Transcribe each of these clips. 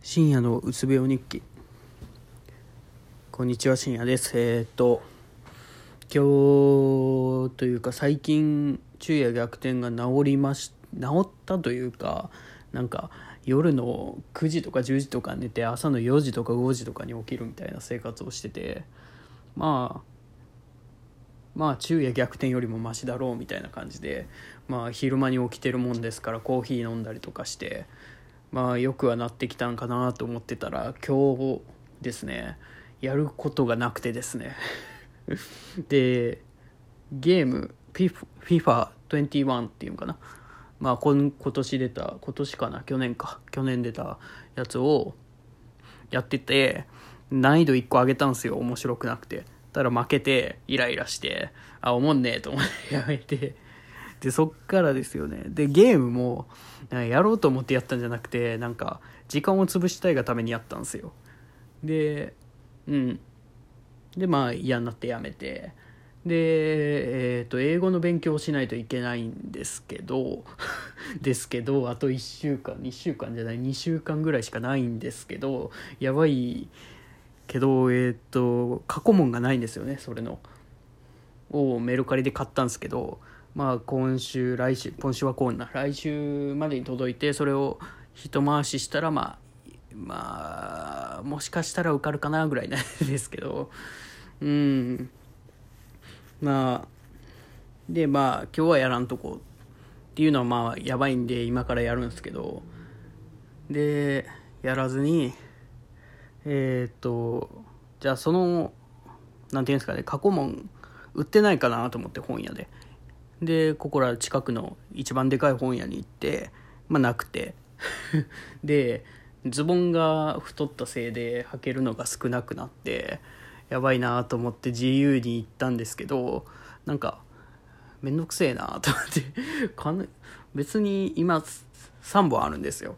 深夜のうつ病日記。こんにちは深夜です。えー、っと今日というか最近昼夜逆転が治りまし治ったというかなんか夜の9時とか10時とか寝て朝の4時とか5時とかに起きるみたいな生活をしててまあまあ昼夜逆転よりもマシだろうみたいな感じでまあ昼間に起きてるもんですからコーヒー飲んだりとかしてまあよくはなってきたんかなと思ってたら今日ですねやることがなくてですね。でゲーム FIFA21 っていうのかな。まあ今今年出た今年かな去年か。去年出たやつをやってて難易度1個上げたんですよ面白くなくて。たら負けてイライラしてあおもんねえと思ってやめて。でそっからですよね。でゲームもやろうと思ってやったんじゃなくてなんか時間を潰したいがためにやったんですよ。でうん。でまあ嫌になってやめて。で、えーと、英語の勉強をしないといけないんですけど ですけどあと1週間1週間じゃない2週間ぐらいしかないんですけどやばいけどえっ、ー、と過去問がないんですよねそれの。をメルカリで買ったんですけどまあ今週来週今週はこんな。来週までに届いてそれを一回ししたらまあまあもしかしたら受かるかなぐらいなんですけど。うん。まあでまあ今日はやらんとこっていうのはまあやばいんで今からやるんですけど。でやらずにえー、っとじゃあそのなんていうんですかね過去問売ってないかなと思って本屋で。でここら近くの一番でかい本屋に行ってまあなくて。でズボンが太ったせいで履けるのが少なくなってやばいなと思って GU に行ったんですけどなんかめんどくせえなと思って。別に今3本あるんですよ。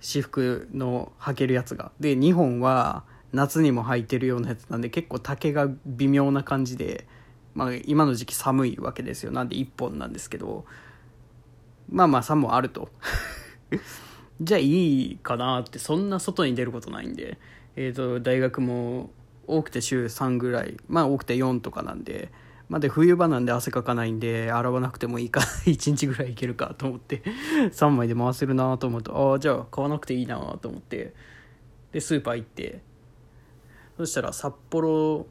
私服の履けるやつが。で2本は夏にも履いてるようなやつなんで結構丈が微妙な感じでまあ、今の時期寒いわけですよ。なんで1本なんですけど。まあまあ3本あると。じゃあいいかなってそんな外に出ることないんで、えーと、大学も多くて週3ぐらい。まあ多くて4とかなんで。まあ、で冬場なんで汗かかないんで洗わなくてもいいか1 日ぐらいいけるかと思って。3枚で回せるなと思うと。ああじゃあ買わなくていいなと思って。でスーパー行って。そしたら札幌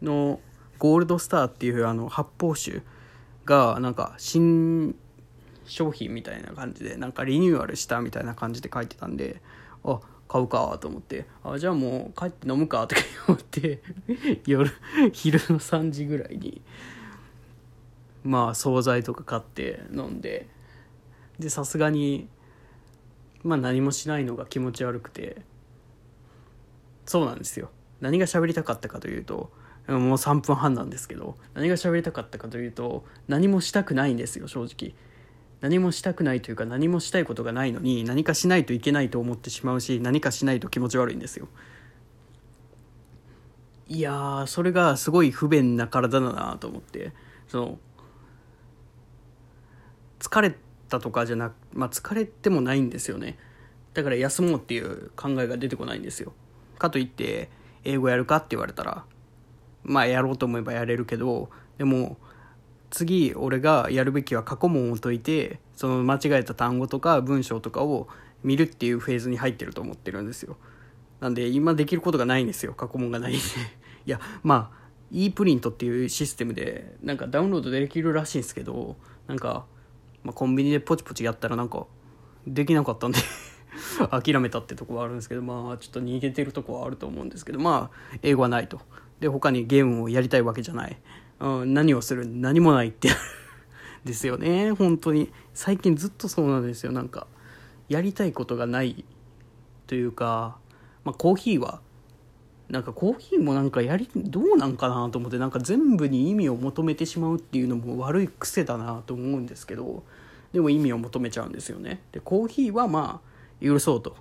のゴールドスターっていうあの発泡酒がなんか新商品みたいな感じでなんかリニューアルしたみたいな感じで書いてたんであ買うかと思ってあじゃあもう帰って飲むかとか思って夜昼の3時ぐらいにまあ惣菜とか買って飲んででさすがにまあ何もしないのが気持ち悪くてそうなんですよ。何が喋りたかったかというともう3分半なんですけど何が喋りたかったかというと何もしたくないんですよ正直。何もしたくないというか何もしたいことがないのに何かしないといけないと思ってしまうし何かしないと気持ち悪いんですよ。いやそれがすごい不便な体だなと思って。その疲れたとかじゃなくまあ疲れてもないんですよね。だから休もうっていう考えが出てこないんですよ。かといって英語やるかって言われたらまあやろうと思えばやれるけどでも次俺がやるべきは過去問を解いてその間違えた単語とか文章とかを見るっていうフェーズに入ってると思ってるんですよ。なんで今できることがないんですよ。過去問がないんで。いやまあ e プリントっていうシステムでなんかダウンロードできるらしいんですけどなんか、まあ、コンビニでポチポチやったらなんかできなかったんで 諦めたってとこはあるんですけどまあちょっと逃げてるとこはあると思うんですけどまあ英語はないと。で他にゲームをやりたいわけじゃない、うん、何をする？何もないって。ですよね。本当に。最近ずっとそうなんですよ。なんかやりたいことがないというか、まあ、コーヒーは。なんかコーヒーもなんかやりどうなんかなと思ってなんか全部に意味を求めてしまうっていうのも悪い癖だなと思うんですけどでも意味を求めちゃうんですよね。でコーヒーはまあ許そうと。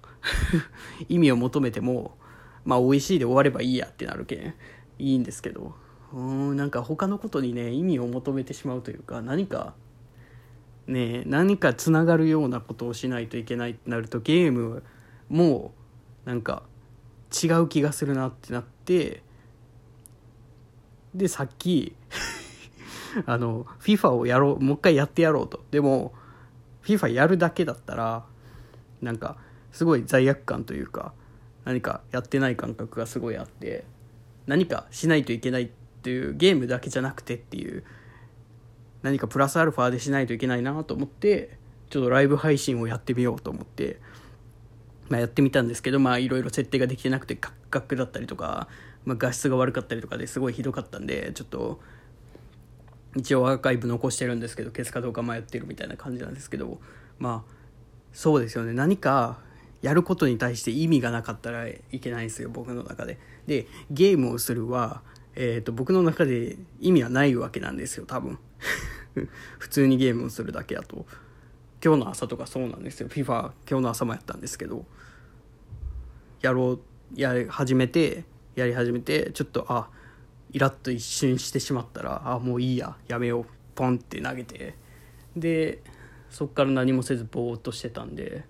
意味を求めてもまあ美味しいで終わればいいやってなるけん。いいんですけど。うんなんか他のことにね意味を求めてしまうというか何かね何かつながるようなことをしないといけないってなるとゲームもうなんか違う気がするなってなってでさっき あの FIFA をやろうもう一回やってやろうと。でも FIFA やるだけだったらなんかすごい罪悪感というか何かやってない感覚がすごいあって。何かしないといけないっていうゲームだけじゃなくてっていう何かプラスアルファでしないといけないなと思ってちょっとライブ配信をやってみようと思って、まあ、やってみたんですけどまあいろいろ設定ができてなくてカッカクだったりとか、まあ、画質が悪かったりとかですごいひどかったんでちょっと一応アーカイブ残してるんですけど消すかどうか迷ってるみたいな感じなんですけどまあそうですよね。何かやることに対して意味がなかったらいけないんですよ僕の中で。でゲームをするは、えーと、僕の中で意味はないわけなんですよ多分。普通にゲームをするだけだと。今日の朝とかそうなんですよ。FIFA 今日の朝もやったんですけど。やろうやり始めてやり始めてちょっとあイラッと一瞬してしまったらあもういいややめよう。ポンって投げて。でそっから何もせずぼーっとしてたんで。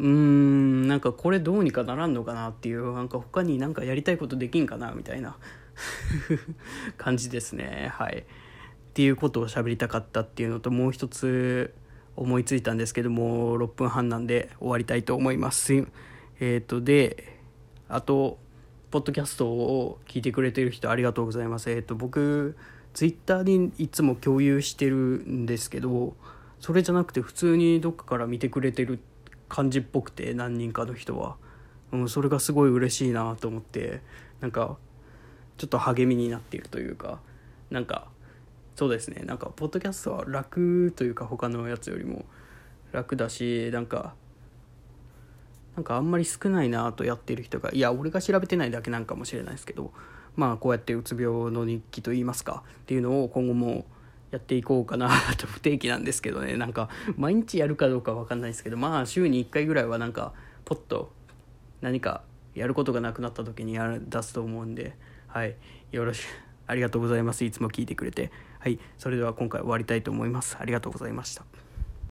うーんなんかこれどうにかならんのかなっていうなんか他になんかやりたいことできんかなみたいな。感じですね。はい。っていうことを喋りたかったっていうのともう一つ思いついたんですけども6分半なんで終わりたいと思います。えっ、ー、とであとポッドキャストを聞いてくれてる人ありがとうございます。えっ、ー、と僕ツイッターにいつも共有してるんですけどそれじゃなくて普通にどっかから見てくれてる感じっぽくて何人かの人は、うん、それがすごい嬉しいなと思ってなんかちょっと励みになっているというかなんかそうですねなんかポッドキャストは楽というか他のやつよりも。楽だしなんかなんかあんまり少ないなとやってる人がいや俺が調べてないだけなんかもしれないですけどまあこうやってうつ病の日記といいますかっていうのを今後もやっていこうかなと不定期なんですけどね。なんか毎日やるかどうか分かんないですけどまあ週に1回ぐらいはなんかポッと何かやることがなくなった時にやる出すと思うんではい。よろしくありがとうございます。いつも聞いてくれて。はい。それでは今回終わりたいと思います。ありがとうございました。